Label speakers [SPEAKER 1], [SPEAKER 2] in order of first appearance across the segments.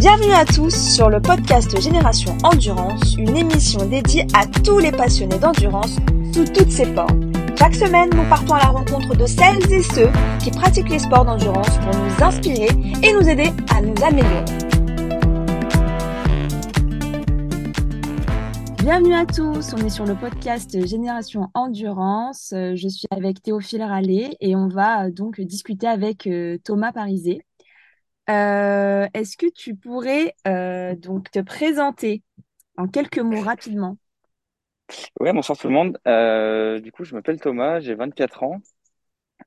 [SPEAKER 1] Bienvenue à tous sur le podcast Génération Endurance, une émission dédiée à tous les passionnés d'endurance sous toutes ses formes. Chaque semaine, nous partons à la rencontre de celles et ceux qui pratiquent les sports d'endurance pour nous inspirer et nous aider à nous améliorer. Bienvenue à tous, on est sur le podcast Génération Endurance. Je suis avec Théophile Rallet et on va donc discuter avec euh, Thomas Parisé. Euh, est-ce que tu pourrais euh, donc te présenter en quelques mots rapidement?
[SPEAKER 2] Ouais, bonsoir tout le monde. Euh, du coup, je m'appelle Thomas, j'ai 24 ans.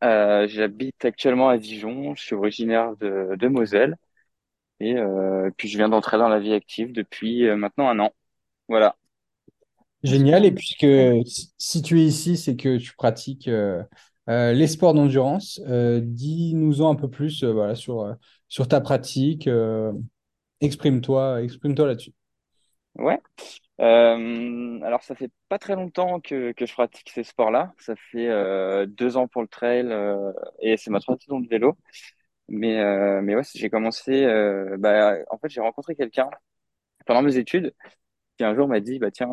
[SPEAKER 2] Euh, j'habite actuellement à Dijon. Je suis originaire de, de Moselle. Et euh, puis, je viens d'entrer dans la vie active depuis euh, maintenant un an. Voilà.
[SPEAKER 3] Génial. Et puisque si si tu es ici, c'est que tu pratiques euh, euh, les sports d'endurance. Euh, dis-nous-en un peu plus euh, voilà, sur, euh, sur ta pratique. euh, exprime-toi, exprime-toi là-dessus.
[SPEAKER 2] Ouais. Euh, alors, ça fait pas très longtemps que, que je pratique ces sports-là. Ça fait euh, deux ans pour le trail euh, et c'est ma troisième saison de vélo. Mais, mais ouais, j'ai commencé. bah, en fait, j'ai rencontré quelqu'un pendant mes études qui un jour m'a dit, bah tiens,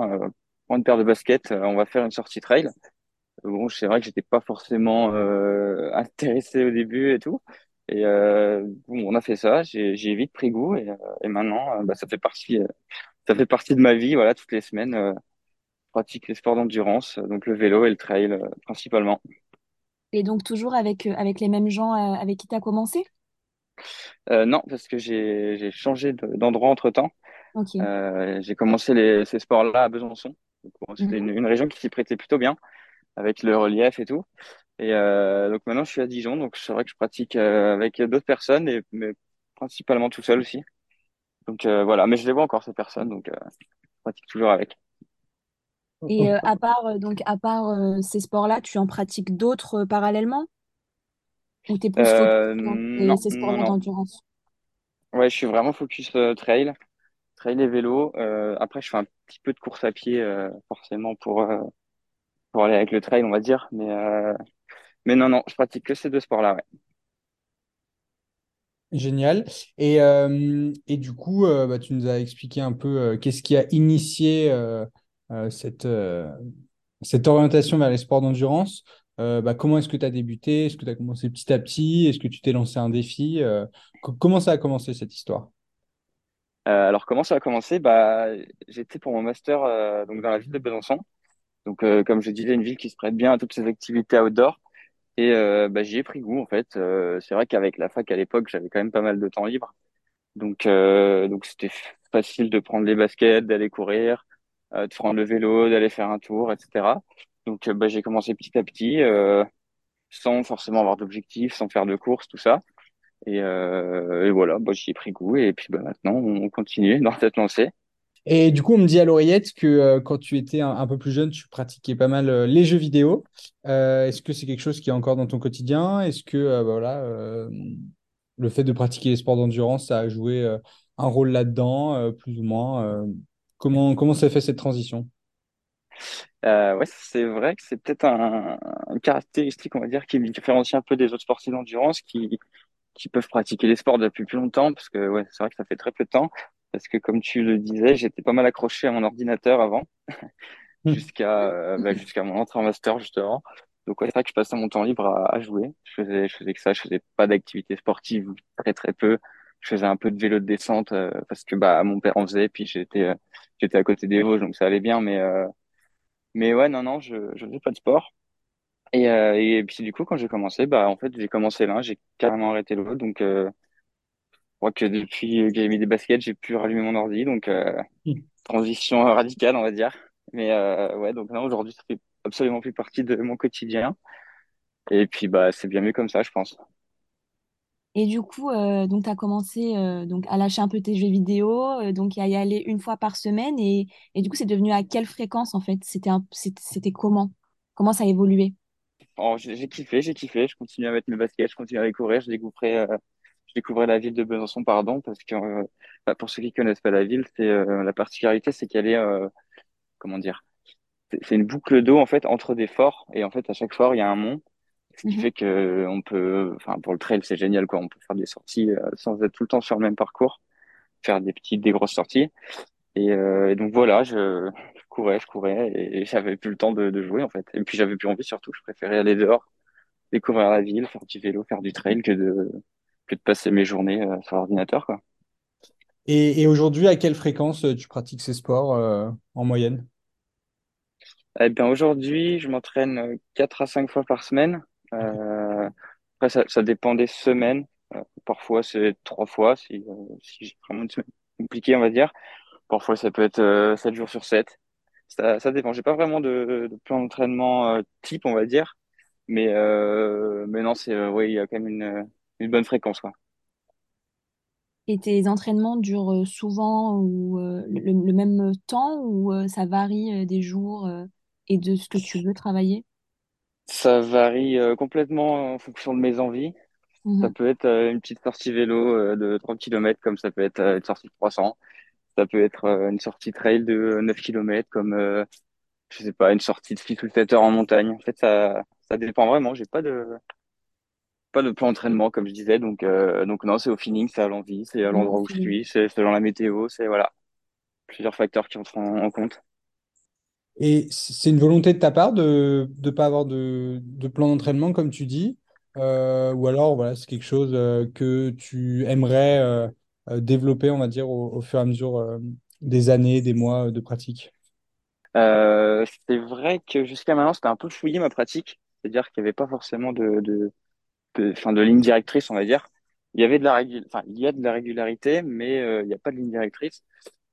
[SPEAKER 2] prends une paire de baskets, on va faire une sortie trail. Bon, c'est vrai que j'étais pas forcément intéressé au début et tout. Et euh, bon, on a fait ça, j'ai vite pris goût et, euh, et maintenant, euh, bah, ça fait partie, ça fait partie de ma vie. Voilà, toutes les semaines, je pratique les sports d'endurance, donc le vélo et le trail principalement.
[SPEAKER 1] Et donc toujours avec, avec les mêmes gens avec qui tu as commencé?
[SPEAKER 2] Euh, non, parce que j'ai changé de- d'endroit entre-temps. Euh, j'ai commencé les, ces sports-là à Besançon. C'était une, une région qui s'y prêtait plutôt bien avec le relief et tout. Et euh, donc maintenant, je suis à Dijon, donc c'est vrai que je pratique euh, avec d'autres personnes, et, mais principalement tout seul aussi. Donc euh, voilà, mais je les vois encore ces personnes, donc je pratique toujours avec.
[SPEAKER 1] Et euh, à part, euh, donc, à part euh, ces sports-là, tu en pratiques d'autres parallèlement? Ou tu es plus focus dans ces,
[SPEAKER 2] non,
[SPEAKER 1] ces
[SPEAKER 2] non, non.
[SPEAKER 1] d'endurance?
[SPEAKER 2] Ouais, je suis vraiment focus trail, trail et vélo. Après, je fais un petit peu de course à pied, forcément pour pour aller avec le trail, on va dire. Mais mais non, non, je pratique que ces deux sports-là. Ouais.
[SPEAKER 3] Génial. Et, euh, et du coup, euh, bah, tu nous as expliqué un peu euh, qu'est-ce qui a initié cette, cette orientation vers les sports d'endurance. Bah, comment est-ce que tu as débuté? Est-ce que tu as commencé petit à petit? Est-ce que tu t'es lancé un défi? Co- comment ça a commencé cette histoire?
[SPEAKER 2] Alors comment ça a commencé? Bah, j'étais pour mon master donc dans la ville de Besançon. Donc comme je disais, une ville qui se prête bien à toutes ces activités outdoor. Et euh, bah, j'y ai pris goût en fait. Euh, c'est vrai qu'avec la fac à l'époque, j'avais quand même pas mal de temps libre. Donc euh, donc c'était facile de prendre les baskets, d'aller courir, euh, de prendre le vélo, d'aller faire un tour, etc. Donc euh, bah, j'ai commencé petit à petit, euh, sans forcément avoir d'objectif, sans faire de course, tout ça. Et, et voilà, bah, j'y ai pris goût. Et puis bah, maintenant, on continue dans cette lancée.
[SPEAKER 3] Et du coup, on me dit à l'oreillette que euh, quand tu étais un, peu plus jeune, tu pratiquais pas mal euh, les jeux vidéo. Euh, est-ce que c'est quelque chose qui est encore dans ton quotidien? Est-ce que bah, voilà, le fait de pratiquer les sports d'endurance, ça a joué un rôle là-dedans, plus ou moins? comment comment s'est fait cette transition?
[SPEAKER 2] Ouais, c'est vrai que c'est peut-être un, une caractéristique, on va dire, qui me différencie un peu des autres sportifs d'endurance qui, qui peuvent pratiquer les sports depuis plus longtemps, parce que ouais, c'est vrai que ça fait très peu de temps. Parce que comme tu le disais, j'étais pas mal accroché à mon ordinateur avant, jusqu'à euh, bah, jusqu'à mon entrée en master justement. Donc ouais, c'est vrai que je passais mon temps libre à, à jouer. Je faisais, je faisais que ça, je faisais pas d'activité sportive, très très peu. Je faisais un peu de vélo de descente euh, parce que bah mon père en faisait, puis j'étais euh, j'étais à côté des Vosges, donc ça allait bien. Mais euh, mais ouais, non non, je je faisais pas de sport. Et, euh, et puis du coup, quand j'ai commencé, bah en fait j'ai commencé l'un, j'ai carrément arrêté l'autre. Donc euh, crois que depuis que j'ai mis des baskets, j'ai pu rallumer mon ordi. Donc euh, transition radicale, on va dire. Mais euh, ouais, donc là aujourd'hui, ça fait absolument plus partie de mon quotidien. Et puis bah c'est bien mieux comme ça, je pense.
[SPEAKER 1] Et du coup, euh, donc tu as commencé euh, donc à lâcher un peu tes jeux vidéo, euh, donc à y aller une fois par semaine. Et, et du coup, c'est devenu à quelle fréquence en fait? C'était un- c'était c'était comment? Comment ça a évolué?
[SPEAKER 2] Oh, j'ai j'ai kiffé, j'ai kiffé. Je continue à mettre mes baskets, je continue à aller courir. Je découvrais, euh, je découvrais la ville de Besançon, pardon, parce que euh, bah, pour ceux qui connaissent pas la ville, c'est euh, la particularité, c'est qu'elle est, euh, comment dire, c'est une boucle d'eau en fait entre des forts. Et en fait, à chaque fort, il y a un mont. Ce qui
[SPEAKER 1] Mhm.
[SPEAKER 2] fait que on peut, enfin pour le trail, c'est génial quoi. On peut faire des sorties euh, sans être tout le temps sur le même parcours. faire des petites, des grosses sorties. Et, euh, et donc voilà, je, je courais, je courais et, et j'avais plus le temps de, de jouer en fait. Et puis j'avais plus envie surtout, je préférais aller dehors, découvrir la ville, faire du vélo, faire du trail que de, que de passer mes journées euh, sur l'ordinateur, quoi.
[SPEAKER 3] Et, et aujourd'hui, à quelle fréquence euh, tu pratiques ces sports euh, en moyenne?
[SPEAKER 2] Eh bien aujourd'hui, je m'entraîne euh, quatre à cinq fois par semaine. Euh, après, ça, ça dépend des semaines. Euh, parfois, c'est trois fois si, si j'ai vraiment une semaine compliquée, on va dire. Parfois, ça peut être euh, sept jours sur sept. Ça, ça dépend. J'ai pas vraiment de, de plan d'entraînement type, on va dire. Mais, mais non, c'est, oui, il y a quand même une, une bonne fréquence, quoi.
[SPEAKER 1] Et tes entraînements durent euh, souvent ou euh, le, le même temps ou euh, ça varie des jours euh, et de ce que tu veux travailler?
[SPEAKER 2] Ça varie complètement en fonction de mes envies. Ça
[SPEAKER 1] Mhm.
[SPEAKER 2] peut être une petite sortie vélo de 30 kilomètres comme ça peut être une sortie de 300. Ça peut être une sortie trail de 9 kilomètres comme, je sais pas, une sortie de 6 ou 7 heures en montagne. En fait, ça, ça dépend vraiment. J'ai pas de, pas de plan d'entraînement, comme je disais. Donc, euh, donc non, c'est au feeling, c'est à l'envie, c'est à l'endroit où je
[SPEAKER 1] c'est-
[SPEAKER 2] suis, c'est selon la météo, c'est voilà, plusieurs facteurs qui entrent en, en compte.
[SPEAKER 3] Et c'est une volonté de ta part de ne pas avoir de, de plan d'entraînement, comme tu dis, euh, ou alors voilà, c'est quelque chose euh, que tu aimerais développer, on va dire, au, au fur et à mesure euh, des années, des mois de pratique?
[SPEAKER 2] Euh, c'est vrai que jusqu'à maintenant, c'était un peu fouillé ma pratique. C'est-à-dire qu'il n'y avait pas forcément de, enfin, de ligne directrice, on va dire. Il y avait de la régul... enfin, il y a de la régularité, mais euh, il n'y a pas de ligne directrice.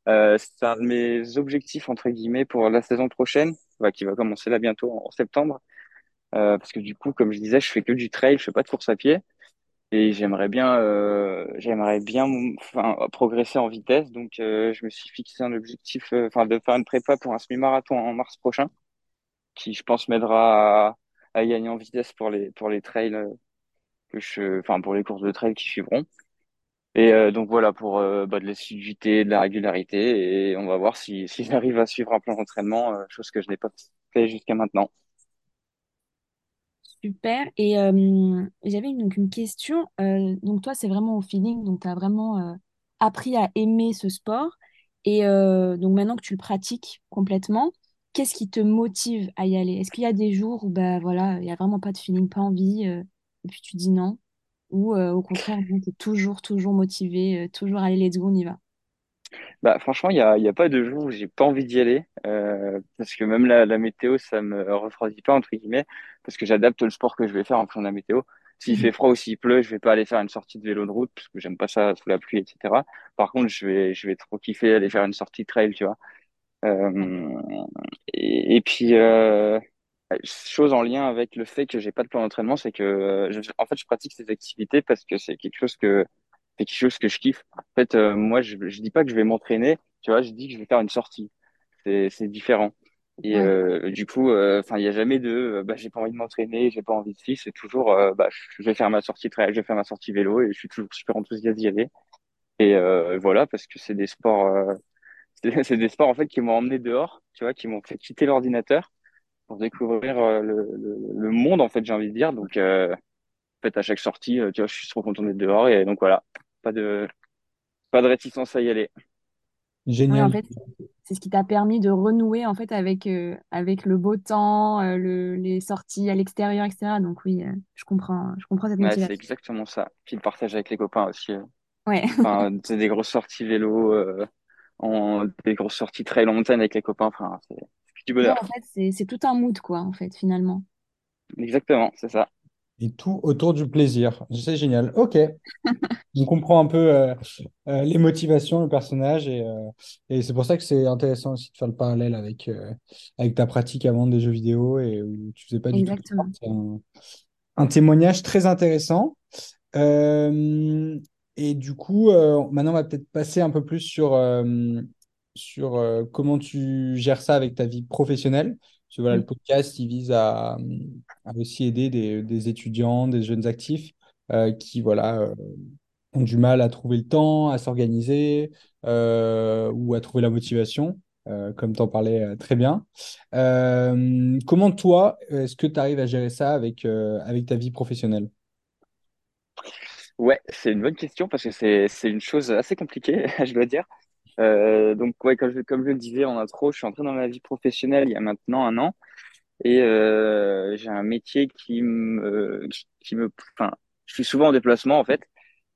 [SPEAKER 2] Euh, c'est un de mes objectifs, entre guillemets, pour la saison prochaine, bah, qui va commencer là bientôt en septembre. Euh, parce que du coup, comme je disais, je fais que du trail, je fais pas de course à pied. Et j'aimerais bien, euh, j'aimerais bien, enfin, progresser en vitesse. Donc, euh, je me suis fixé un objectif, euh, enfin, de faire une prépa pour un semi-marathon en mars prochain, qui, je pense, m'aidera à, à gagner en vitesse pour les, pour les trails que je, enfin, pour les courses de trail qui suivront. Et euh, donc voilà pour euh, bah, de l'assiduité, de la régularité, et on va voir si, si j'arrive à suivre un plan d'entraînement, euh, chose que je n'ai pas fait jusqu'à maintenant.
[SPEAKER 1] Super. Et euh, j'avais une, donc une question. Euh, donc toi, c'est vraiment au feeling. Donc tu as vraiment appris à aimer ce sport. Et donc maintenant que tu le pratiques complètement, qu'est-ce qui te motive à y aller? Est-ce qu'il y a des jours où bah, voilà, il n'y a vraiment pas de feeling, pas envie, et puis tu dis non? Ou euh, au contraire, tu es toujours, toujours motivé, euh, toujours allez, let's go, on y va.
[SPEAKER 2] Bah, franchement, il y a, y a pas de jour où j'ai pas envie d'y aller, euh, parce que même la, la météo, ça me refroidit pas, entre guillemets, parce que j'adapte le sport que je vais faire en fonction de la météo. S'il fait
[SPEAKER 1] Mhm.
[SPEAKER 2] froid ou s'il pleut, je vais pas aller faire une sortie de vélo de route, parce que j'aime pas ça sous la pluie, etc. Par contre, je vais, je vais trop kiffer aller faire une sortie trail, tu vois. Et, et puis, chose en lien avec le fait que j'ai pas de plan d'entraînement, c'est que, euh, je- en fait, je pratique ces activités parce que c'est quelque chose que, c'est quelque chose que je kiffe. En fait, euh, moi, je, je dis pas que je vais m'entraîner, tu vois, je dis que je vais faire une sortie. C'est, c'est différent. Et
[SPEAKER 1] Ouais,
[SPEAKER 2] euh, du coup, euh, enfin, il y a jamais de, euh, bah, j'ai pas envie de m'entraîner, j'ai pas envie de ci. C'est toujours, euh, bah, je vais faire ma sortie trail, je vais faire ma sortie vélo, et je suis toujours super enthousiaste d'y aller. Et euh, voilà, parce que c'est des sports. euh, c'est des sports en fait qui m'ont emmené dehors, tu vois, qui m'ont fait quitter l'ordinateur pour découvrir euh, le, le, le monde en fait, j'ai envie de dire. Donc euh, en fait à chaque sortie, euh, tu vois, je suis trop content d'être dehors et donc voilà, pas de pas de réticence à y aller.
[SPEAKER 1] ouais, en
[SPEAKER 3] Génial.
[SPEAKER 1] fait, c'est ce qui t'a permis de renouer en fait avec, euh, avec le beau temps, euh, le, les sorties à l'extérieur, etc. Donc oui, euh, je comprends, je comprends cette
[SPEAKER 2] Ouais, c'est
[SPEAKER 1] motivation.
[SPEAKER 2] exactement ça. Puis le partage avec les copains aussi. euh.
[SPEAKER 1] Ouais.
[SPEAKER 2] Enfin, c'est des grosses sorties vélo, euh, en, des grosses sorties en montagne avec les copains. Enfin, c'est du bonheur.
[SPEAKER 1] en fait, c'est, tout un mood, quoi, en fait, finalement.
[SPEAKER 2] Exactement, c'est ça.
[SPEAKER 3] Et tout autour du plaisir. C'est génial. Ok. On comprend un peu euh, euh, les motivations, le personnage, et, euh, et c'est pour ça que c'est intéressant aussi de faire le parallèle avec, euh, avec ta pratique avant des jeux vidéo et où tu faisais pas du tout.
[SPEAKER 1] Exactement.
[SPEAKER 3] Un, un témoignage très intéressant. Euh, et du coup, euh, maintenant, on va peut-être passer un peu plus sur, euh, sur euh, comment tu gères ça avec ta vie professionnelle. Parce que voilà, le
[SPEAKER 1] Oui.
[SPEAKER 3] podcast, il vise à, à aussi aider des, des étudiants, des jeunes actifs euh, qui, voilà, euh, ont du mal à trouver le temps, à s'organiser ou à trouver la motivation, euh, comme tu en parlais euh, très bien. Euh, comment toi, est-ce que tu arrives à gérer ça avec, avec ta vie professionnelle?
[SPEAKER 2] Ouais, c'est une bonne question parce que c'est c'est une chose assez compliquée, je dois dire. Euh, donc ouais, comme je, comme je le disais en intro, je suis entré dans ma vie professionnelle il y a maintenant un an et euh, j'ai un métier qui me qui me enfin, je suis souvent en déplacement en fait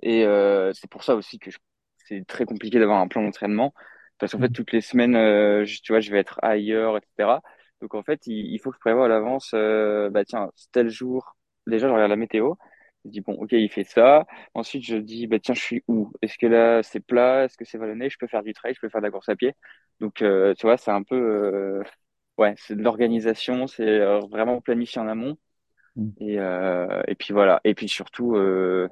[SPEAKER 2] et euh, c'est pour ça aussi que c'est très compliqué d'avoir un plan d'entraînement parce qu'en fait
[SPEAKER 3] Mm.
[SPEAKER 2] toutes les semaines, euh, je- tu vois, je vais être ailleurs, etc. Donc en fait, il, il faut que je prévoie à l'avance. euh, bah tiens, tel jour. Déjà, je regarde la météo. Je dis bon, ok, il fait ça. Ensuite, je dis, bah tiens, je suis où? Est-ce que là, c'est plat? Est-ce que c'est vallonné? Je peux faire du trail, je peux faire de la course à pied. Donc, euh, tu vois, c'est un peu, euh, ouais, c'est de l'organisation, c'est euh, vraiment planifié en amont.
[SPEAKER 3] Mm.
[SPEAKER 2] Et, et puis voilà. Et puis surtout, il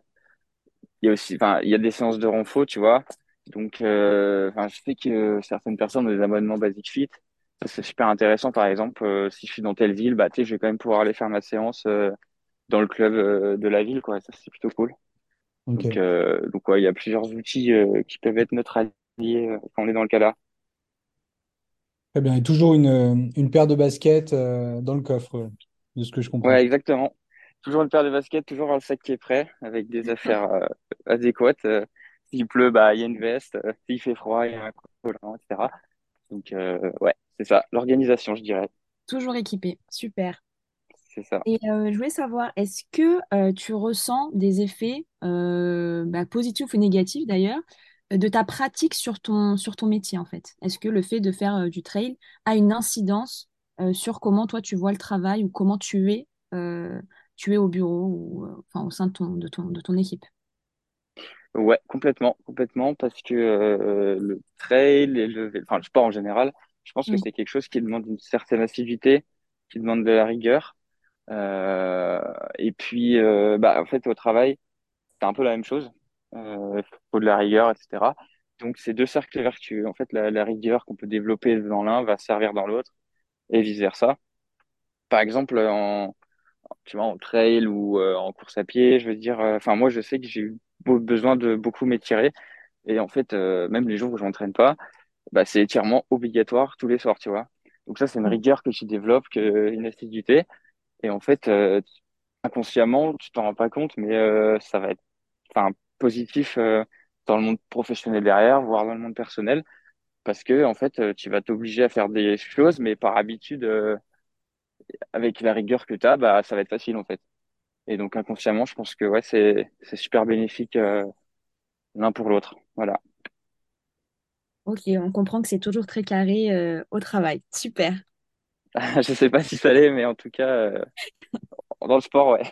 [SPEAKER 2] y a aussi, enfin, il y a des séances de renfo, tu vois. Donc, je sais que certaines personnes ont des abonnements Basic Fit. C'est super intéressant. Par exemple, si je suis dans telle ville, bah, tu sais, je vais quand même pouvoir aller faire ma séance dans le club euh, de la ville, quoi. Ça, c'est plutôt cool. Donc, euh, donc ouais, il y a plusieurs outils euh, qui peuvent être notre allié euh, quand on est dans le cas là.
[SPEAKER 3] Très bien. Et toujours une, une paire de baskets euh, dans le coffre, de ce que je comprends.
[SPEAKER 2] Ouais, exactement. Toujours une paire de baskets, toujours un sac qui est prêt, avec des affaires euh, adéquates. Euh, s'il pleut, bah, il y a une veste. S'il fait froid, il y a un collant, etc. Donc, euh, ouais, c'est ça. L'organisation, je dirais.
[SPEAKER 1] Toujours équipé, super.
[SPEAKER 2] C'est ça.
[SPEAKER 1] Et euh, je voulais savoir, est-ce que euh, tu ressens des effets euh, bah, positifs ou négatifs d'ailleurs de ta pratique sur ton, sur ton métier en fait? Est-ce que le fait de faire du trail a une incidence sur comment toi tu vois le travail ou comment tu es, tu es au bureau ou enfin, au sein de ton, de ton, de ton équipe?
[SPEAKER 2] Ouais, complètement, complètement, parce que le trail et le, enfin, le sport en général, je pense que c'est quelque chose qui demande une certaine assiduité, qui demande de la rigueur. Euh, et puis, euh, bah, en fait, au travail, c'est un peu la même chose. Euh, faut de la rigueur, etc. Donc, c'est deux cercles vertueux. En fait, la, la rigueur qu'on peut développer dans l'un va servir dans l'autre et vice-versa. Par exemple, en, tu vois, en trail ou euh, en course à pied, je veux dire, euh, enfin, moi, je sais que j'ai eu besoin de beaucoup m'étirer. Et en fait, euh, même les jours où je m'entraîne pas, bah, c'est étirement obligatoire tous les soirs, tu vois. Donc ça, c'est une rigueur que tu développes, que, une assiduité. Et en fait, euh, inconsciemment, tu t'en rends pas compte, mais euh, ça va être positif euh, dans le monde professionnel derrière, voire dans le monde personnel, parce que en fait, tu vas t'obliger à faire des choses, mais par habitude, avec la rigueur que tu as, bah, ça va être facile en fait. Et donc inconsciemment, je pense que ouais, c'est super bénéfique l'un pour l'autre. Voilà.
[SPEAKER 1] Ok, on comprend que c'est toujours très carré au travail. Super.
[SPEAKER 2] Je sais pas si ça l'est, mais en tout cas, euh, dans le sport, ouais.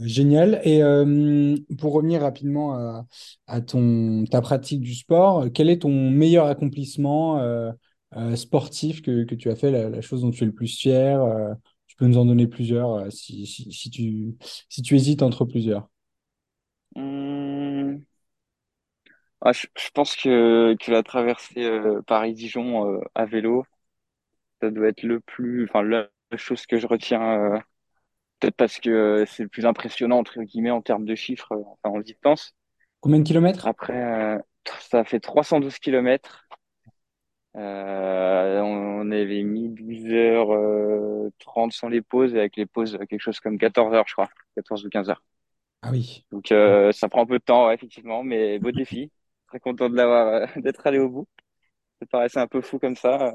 [SPEAKER 3] Génial. Et euh, pour revenir rapidement à, à ton, ta pratique du sport, quel est ton meilleur accomplissement euh, euh, sportif que, que tu as fait, la, la chose dont tu es le plus fier? euh, tu peux nous en donner plusieurs euh, si, si, si tu, si tu hésites entre plusieurs.
[SPEAKER 2] Hum, ah, je, je pense que, que la traversée euh, Paris-Dijon euh, à vélo, ça doit être le plus, enfin la chose que je retiens, euh, peut-être parce que euh, c'est le plus impressionnant entre guillemets en termes de chiffres, euh, enfin en distance.
[SPEAKER 3] Combien de kilomètres?
[SPEAKER 2] Après, euh, ça fait 312 kilomètres. Euh, on avait mis 12h30 sans les pauses et avec les pauses, quelque chose comme 14 heures, je crois. 14 ou 15 heures.
[SPEAKER 3] Ah oui.
[SPEAKER 2] Donc, euh, ça prend un peu de temps, ouais, effectivement, mais beau défi. Très content de l'avoir, euh, d'être allé au bout. Ça paraissait un peu fou comme ça.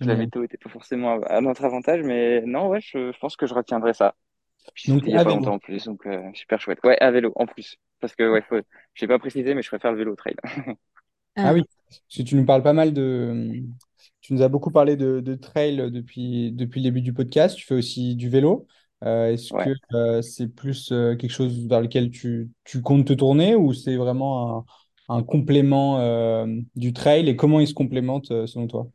[SPEAKER 2] la météo était pas forcément à, notre avantage, mais non, ouais, je, je pense que je retiendrai ça. Puis
[SPEAKER 3] Donc
[SPEAKER 2] il y a
[SPEAKER 3] à
[SPEAKER 2] pas longtemps
[SPEAKER 3] vélo.
[SPEAKER 2] en plus, donc euh, super chouette. Ouais, à vélo en plus. Parce que, ouais, faut, j'ai pas précisé, mais je préfère le vélo au trail.
[SPEAKER 3] Ah
[SPEAKER 1] Ah,
[SPEAKER 3] oui, parce que tu nous parles pas mal de... Tu nous as beaucoup parlé de, de trail depuis, depuis le début du podcast. Tu fais aussi du vélo. Euh, est-ce que euh, c'est plus euh, quelque chose vers lequel tu, tu comptes te tourner ou c'est vraiment un, un complément euh, du trail et comment il se complémente euh, selon toi?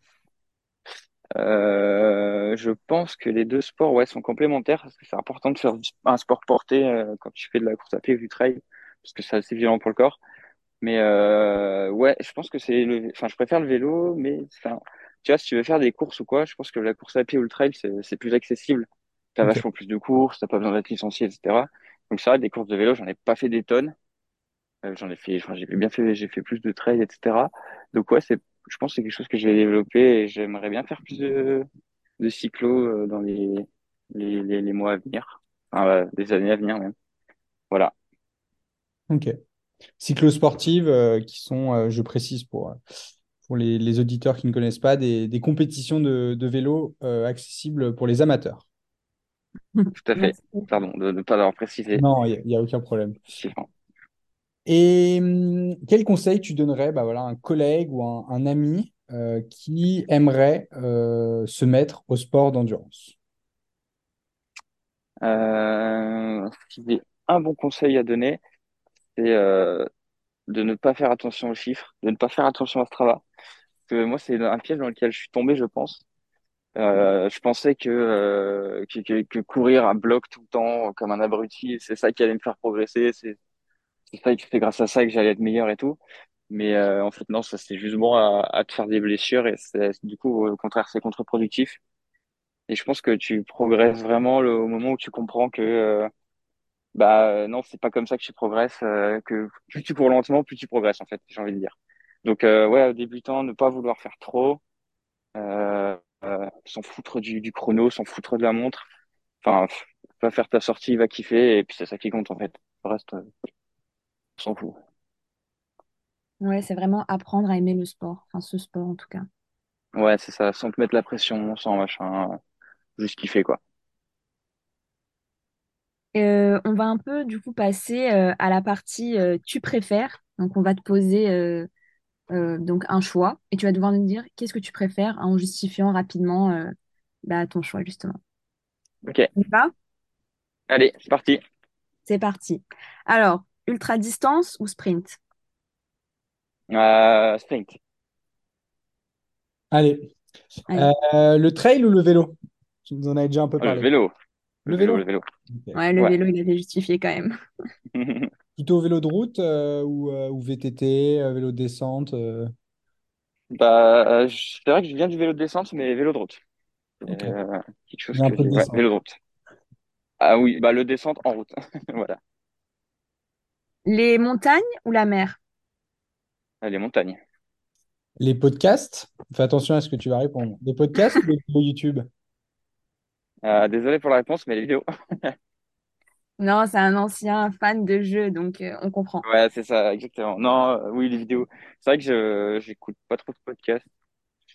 [SPEAKER 2] Euh, je pense que les deux sports, ouais, sont complémentaires parce que c'est important de faire un sport porté euh, quand tu fais de la course à pied ou du trail parce que c'est assez violent pour le corps. Mais euh, ouais, je pense que c'est le, enfin, je préfère le vélo, mais enfin, tu vois, si tu veux faire des courses ou quoi, je pense que la course à pied ou le trail, c'est plus accessible. T'as
[SPEAKER 3] Ok.
[SPEAKER 2] vachement plus de courses, t'as pas besoin d'être licencié, etc. Donc ça, des courses de vélo, j'en ai pas fait des tonnes. Euh, j'en ai fait, enfin, j'ai bien fait, j'ai fait plus de trail, etc. Donc ouais, c'est, je pense que c'est quelque chose que je vais développer et j'aimerais bien faire plus de, de cyclo euh, dans les, les, les, les mois à venir. enfin, euh, des années à venir même. Voilà.
[SPEAKER 3] Ok. Cyclosportives, euh, qui sont, euh, je précise pour, pour les, les auditeurs qui ne connaissent pas, des, des compétitions de, de vélo euh, accessibles pour les amateurs.
[SPEAKER 2] Tout à fait. Pardon de ne pas l'avoir précisé.
[SPEAKER 3] Non, il n'y a, aucun problème. Et hum, quel conseil tu donnerais bah, voilà, à un collègue ou un, un ami euh, qui aimerait euh, se mettre au sport d'endurance?
[SPEAKER 2] Euh, un bon conseil à donner, c'est de ne pas faire attention aux chiffres, de ne pas faire attention à Strava. Parce que moi, c'est un piège dans lequel je suis tombé, je pense. Je pensais que, que, courir à bloc tout le temps comme un abruti, c'est ça qui allait me faire progresser, c'est ça, c'est grâce à ça que j'allais être meilleur et tout. Mais euh, en fait, non, ça c'est juste bon à, à te faire des blessures et du coup, au contraire, c'est contre-productif. Et je pense que tu progresses vraiment le, au moment où tu comprends que euh, bah euh, non, c'est pas comme ça que tu progresses, euh, que plus tu cours lentement, plus tu progresses en fait, j'ai envie de dire. Donc euh, ouais, aux débutants, ne pas vouloir faire trop, euh, s'en foutre du, du chrono, s'en foutre de la montre. Enfin, va faire ta sortie, va kiffer et puis c'est ça qui compte en fait. Reste, on s'en fout.
[SPEAKER 1] Ouais, c'est vraiment apprendre à aimer le sport, enfin ce sport en tout cas.
[SPEAKER 2] Ouais, c'est ça, sans te mettre la pression, sans machin, euh, juste kiffer quoi.
[SPEAKER 1] Euh, on va un peu du coup passer euh, à la partie euh, tu préfères. Donc on va te poser euh, euh, donc un choix et tu vas devoir nous dire qu'est-ce que tu préfères en justifiant rapidement euh, bah, ton choix justement.
[SPEAKER 2] Ok,
[SPEAKER 1] On y va?
[SPEAKER 2] Allez, c'est parti.
[SPEAKER 1] C'est parti. Alors, ultra distance ou sprint?
[SPEAKER 2] Euh, sprint.
[SPEAKER 3] Allez.
[SPEAKER 1] Allez.
[SPEAKER 3] Euh, le trail ou le vélo? Tu nous en avais déjà un peu
[SPEAKER 2] Oh, le
[SPEAKER 3] parlé.
[SPEAKER 2] vélo,
[SPEAKER 3] Le
[SPEAKER 2] le vélo,
[SPEAKER 3] vélo?
[SPEAKER 2] le vélo.
[SPEAKER 1] Ouais, le
[SPEAKER 2] Ouais.
[SPEAKER 1] vélo, il avait justifié quand même.
[SPEAKER 3] Plutôt vélo de route euh, ou, euh, ou VTT, euh, vélo de descente euh,
[SPEAKER 2] Bah, euh, c'est vrai que je viens du vélo de descente, mais vélo de route.
[SPEAKER 3] Ok.
[SPEAKER 2] Euh, quelque chose que
[SPEAKER 3] peu
[SPEAKER 2] j'ai,
[SPEAKER 3] de
[SPEAKER 2] ouais, vélo de route. Ah oui, bah le descente en route. Voilà,
[SPEAKER 1] Les montagnes ou la mer?
[SPEAKER 2] les montagnes.
[SPEAKER 3] Les podcasts, fais attention à ce que tu vas répondre. Les podcasts ou les vidéos YouTube?
[SPEAKER 2] Euh, désolé pour la réponse, mais les vidéos.
[SPEAKER 1] Non, c'est un ancien fan de jeu, donc euh, on comprend.
[SPEAKER 2] Ouais, c'est ça, exactement. Non, euh, oui, les vidéos. C'est vrai que je j'écoute pas trop de podcasts.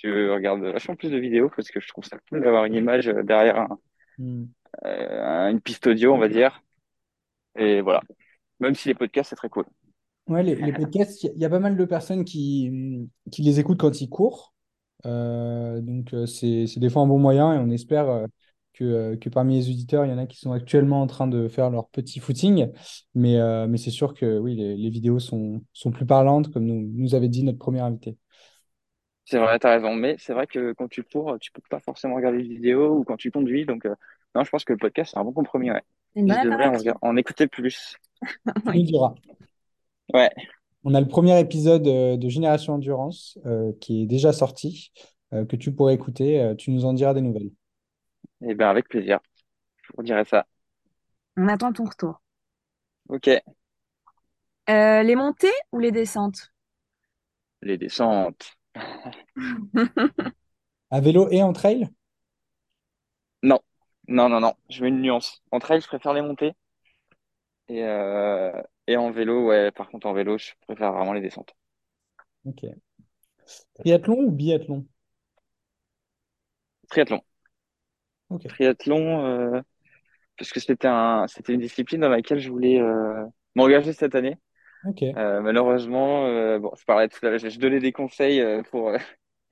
[SPEAKER 2] Je regarde vachement plus de vidéos parce que je trouve ça cool d'avoir une image euh, derrière un-
[SPEAKER 3] Hmm.
[SPEAKER 2] euh, une piste audio, on va dire. Et voilà. Même si les podcasts, c'est très cool.
[SPEAKER 3] Ouais, les, les podcasts, il y, a il y a pas mal de personnes qui, qui les écoutent quand ils courent. Euh, donc, euh, c'est, c'est des fois un bon moyen et on espère euh, que, que parmi les auditeurs, il y en a qui sont actuellement en train de faire leur petit footing. Mais, euh, mais c'est sûr que oui, les, les vidéos sont, sont plus parlantes, comme nous, nous avait dit notre premier invité.
[SPEAKER 2] C'est vrai, t'as raison. Mais c'est vrai que quand tu cours, tu peux pas forcément regarder des vidéos ou quand tu conduis. Donc, euh, non, je pense que le podcast, c'est un bon compromis, ouais. Je devrais en écouter plus.
[SPEAKER 3] Tu
[SPEAKER 1] Oui.
[SPEAKER 3] nous diras.
[SPEAKER 2] Ouais.
[SPEAKER 3] On a le premier épisode euh, de Génération Endurance euh, qui est déjà sorti, euh, que tu pourrais écouter. Euh, tu nous en diras des nouvelles.
[SPEAKER 2] Et ben, avec plaisir. Je vous dirai ça.
[SPEAKER 1] On attend ton retour.
[SPEAKER 2] Ok.
[SPEAKER 1] Euh, les montées ou les descentes?
[SPEAKER 2] Les descentes.
[SPEAKER 3] À vélo et en trail?
[SPEAKER 2] Non. Non, non, non. Je mets une nuance. En trail, je préfère les montées. Et, euh, et en vélo, ouais, par contre, en vélo, je préfère vraiment les descentes.
[SPEAKER 3] Ok. Triathlon ou biathlon?
[SPEAKER 2] Triathlon.
[SPEAKER 3] Ok.
[SPEAKER 2] Triathlon, euh, parce que c'était un, c'était une discipline dans laquelle je voulais euh, m'engager cette année.
[SPEAKER 3] Ok.
[SPEAKER 2] Euh, malheureusement, bon, je parlais tout à l'heure, je, je donnais des conseils pour,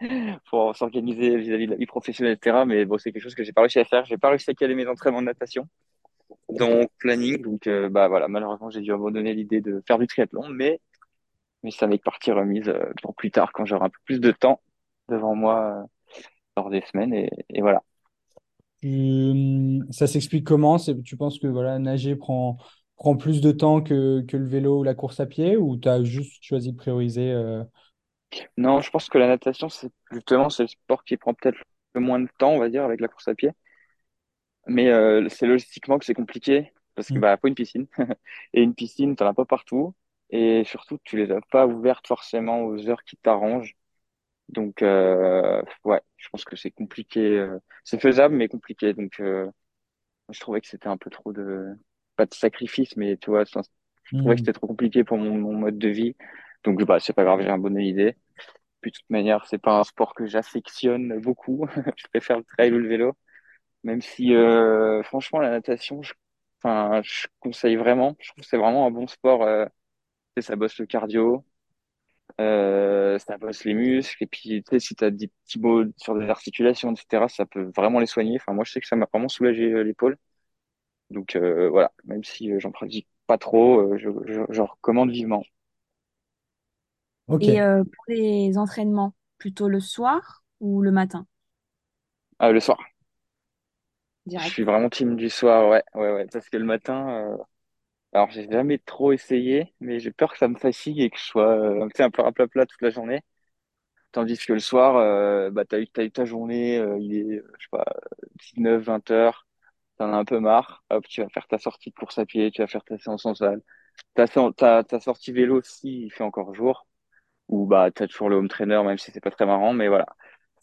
[SPEAKER 2] pour s'organiser vis-à-vis de la vie professionnelle, etc. Mais bon, c'est quelque chose que j'ai pas réussi à faire. J'ai pas réussi à caler mes entraînements de natation dans mon planning. Donc, euh, bah voilà, malheureusement, j'ai dû abandonner l'idée de faire du triathlon. Mais, mais ça m'est partie remise euh, pour plus tard, quand j'aurai un peu plus de temps devant moi euh, lors des semaines. Et, et voilà.
[SPEAKER 3] Tu- ça s'explique comment? Tu penses que voilà, nager prend, prend plus de temps que, que le vélo ou la course à pied ou tu as juste choisi de prioriser euh,
[SPEAKER 2] Non, je pense que la natation, c'est justement, c'est le sport qui prend peut-être le moins de temps, on va dire, avec la course à pied. Mais euh, c'est logistiquement que c'est compliqué parce que
[SPEAKER 3] hmm.
[SPEAKER 2] bah faut une piscine et une piscine t'en as pas partout et surtout tu les as pas ouvertes forcément aux heures qui t'arrangent. Donc euh, ouais, je pense que c'est compliqué. euh, c'est faisable mais compliqué. Donc euh, je trouvais que c'était un peu trop de, pas de sacrifice, mais tu vois, ça- je trouvais que
[SPEAKER 3] Hmm.
[SPEAKER 2] c'était trop compliqué pour mon, mon mode de vie. Donc, bah, c'est pas grave, j'ai un bonne idée. Puis, de toute manière, c'est pas un sport que j'affectionne beaucoup. Je préfère le trail ou le vélo. Même si, euh, franchement, la natation, je, enfin, je conseille vraiment. Je trouve que c'est vraiment un bon sport. Euh, tu sais, ça bosse le cardio, euh, ça bosse les muscles. Et puis, tu sais, si tu as des petits maux sur des articulations, etc., ça peut vraiment les soigner. Enfin, moi, je sais que ça m'a vraiment soulagé euh, l'épaule. Donc, euh, voilà, même si euh, j'en pratique pas trop, euh, je, je, je recommande vivement.
[SPEAKER 3] Ok.
[SPEAKER 1] Et euh, pour les entraînements, plutôt le soir ou le matin,
[SPEAKER 2] Ah, le soir. Je suis vraiment team du soir, ouais, ouais, ouais. Parce que le matin, euh, alors j'ai jamais trop essayé, mais j'ai peur que ça me fatigue et que je sois, euh, tu sais, un peu raplapla toute la journée. Tandis que le soir, euh, bah, t'as eu, t'as eu ta journée, euh, il est, euh, je sais pas, 19, 20 heures, t'en as un peu marre, hop, tu vas faire ta sortie de course à pied, tu vas faire ta séance en salle. Ta, sé- ta, ta sortie vélo, si il fait encore jour, ou bah, t'as toujours le home trainer, même si c'est pas très marrant, mais voilà.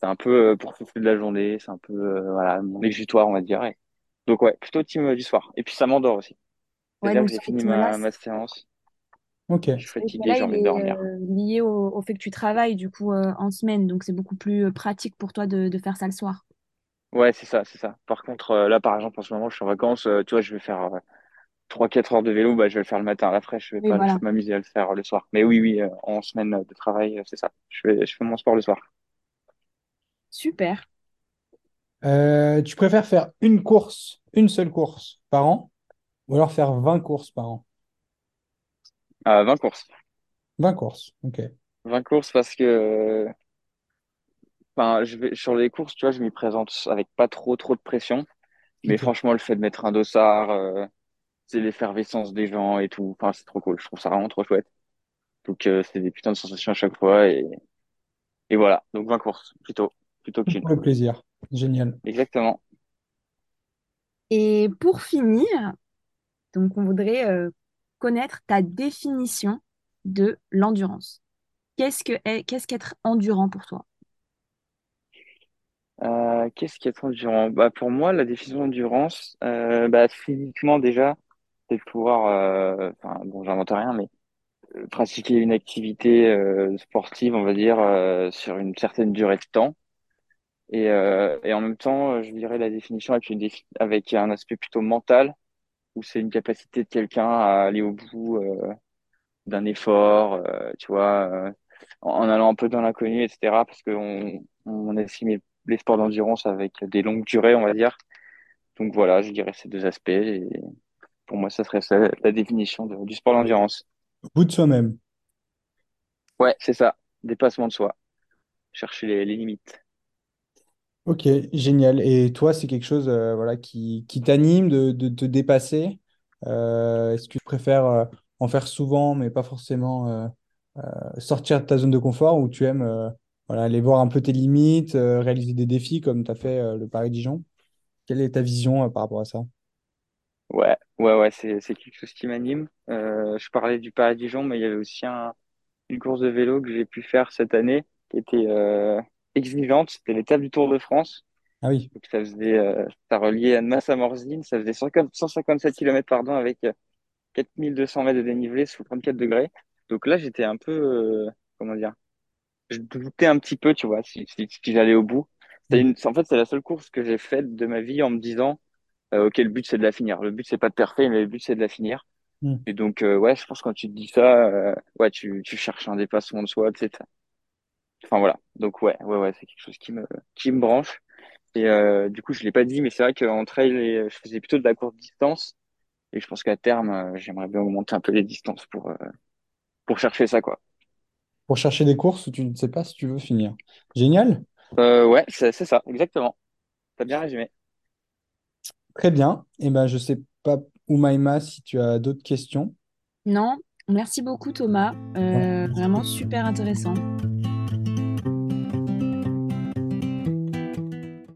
[SPEAKER 2] C'est un peu euh, pour souffler de la journée, c'est un peu, euh, voilà, mon exutoire, on va dire. Et- Donc ouais, plutôt team euh, du soir. Et puis ça m'endort aussi.
[SPEAKER 1] Ouais,
[SPEAKER 2] j'ai fini ma, ma séance,
[SPEAKER 3] Ok.
[SPEAKER 2] je suis fatigué, j'ai envie de dormir.
[SPEAKER 1] euh, lié au, au fait que tu travailles du coup euh, en semaine, donc c'est beaucoup plus pratique pour toi de, de faire ça le soir.
[SPEAKER 2] Ouais, c'est ça, c'est ça. Par contre, euh, là, par exemple, en ce moment, je suis en vacances, euh, tu vois, je vais faire euh, 3-4 heures de vélo, bah, je vais le faire le matin à la fraîche, je vais
[SPEAKER 1] Oui,
[SPEAKER 2] pas
[SPEAKER 1] voilà.
[SPEAKER 2] m'amuser à le faire le soir. Mais oui, oui, euh, en semaine de travail, c'est ça. Je fais, je fais mon sport le soir.
[SPEAKER 1] Super.
[SPEAKER 3] Euh, tu préfères faire une course, une seule course par an, ou alors faire 20 courses par an?
[SPEAKER 2] À 20 courses.
[SPEAKER 3] 20 courses, ok.
[SPEAKER 2] 20 courses parce que, enfin, je vais, sur les courses, tu vois, je m'y présente avec pas trop, trop de pression. Mais
[SPEAKER 3] Ok.
[SPEAKER 2] franchement, le fait de mettre un dossard, euh, c'est l'effervescence des gens et tout. Enfin, c'est trop cool. Je trouve ça vraiment trop chouette. Donc, euh, c'est des putains de sensations à chaque fois. Et, et voilà. Donc, 20 courses, plutôt, plutôt
[SPEAKER 3] pour le plaisir. Génial.
[SPEAKER 2] Exactement.
[SPEAKER 1] Et pour finir, donc on voudrait euh, connaître ta définition de l'endurance. Qu'est-ce que est, qu'est-ce qu'être endurant pour toi?
[SPEAKER 2] Euh, qu'est-ce qui est endurant? Bah, pour moi, la définition d'endurance, euh, bah, physiquement, déjà, c'est de pouvoir, euh, enfin, bon, j'invente rien, mais pratiquer une activité euh, sportive, on va dire, euh, sur une certaine durée de temps. Et, euh, et en même temps, je dirais la définition avec, une défi- avec un aspect plutôt mental, où c'est une capacité de quelqu'un à aller au bout euh, d'un effort, euh, tu vois, en, en allant un peu dans l'inconnu, etc. Parce qu'on on estime les sports d'endurance avec des longues durées, on va dire. Donc voilà, je dirais ces deux aspects. Et pour moi, ça serait ça, la définition de- du sport d'endurance.
[SPEAKER 3] Au bout de soi-même.
[SPEAKER 2] Ouais, c'est ça, dépassement de soi, chercher les, les limites.
[SPEAKER 3] Ok, génial. Et toi, c'est quelque chose euh, voilà, qui, qui t'anime de, de te dépasser? Euh, est-ce que tu préfères euh, en faire souvent, mais pas forcément euh, euh, sortir de ta zone de confort, ou tu aimes euh, voilà, aller voir un peu tes limites, euh, réaliser des défis comme tu as fait euh, le Paris-Dijon? Quelle est ta vision euh, par rapport à ça?
[SPEAKER 2] Ouais, ouais, ouais, c'est, c'est quelque chose qui m'anime. Euh, je parlais du Paris-Dijon, mais il y avait aussi un, une course de vélo que j'ai pu faire cette année qui était euh, exigeante. C'était l'étape du Tour de France.
[SPEAKER 3] Ah oui.
[SPEAKER 2] Donc ça faisait, euh, ça reliait Annemasse à Morzine, ça faisait 150 157 km pardon, avec euh, 4200 mètres de dénivelé sous 34 degrés. Donc là, j'étais un peu, euh, comment dire, je doutais un petit peu, tu vois, si, si, si j'allais au bout.
[SPEAKER 3] Mm.
[SPEAKER 2] une, en fait, c'est la seule course que j'ai faite de ma vie en me disant, euh, ok, le but c'est de la finir. Le but c'est pas de parfait, mais le but c'est de la finir.
[SPEAKER 3] Mm.
[SPEAKER 2] Et donc, euh, ouais, je pense que quand tu te dis ça, euh, ouais, tu, tu cherches un dépassement de soi, etc. Enfin voilà. Donc ouais, ouais, ouais, c'est quelque chose qui me, qui me branche. Et euh, du coup, je l'ai pas dit, mais c'est vrai qu'en trail, et- je faisais plutôt de la courte distance. Et je pense qu'à terme, euh, j'aimerais bien augmenter un peu les distances pour, euh, pour chercher ça, quoi.
[SPEAKER 3] Pour chercher des courses où tu ne sais pas si tu veux finir. Génial.
[SPEAKER 2] Euh, ouais, c'est c'est ça, exactement. T'as bien résumé.
[SPEAKER 3] Très bien. Et ben, je sais pas, Oumaima, si tu as d'autres questions.
[SPEAKER 1] Non? Merci beaucoup Thomas. Euh, vraiment super intéressant.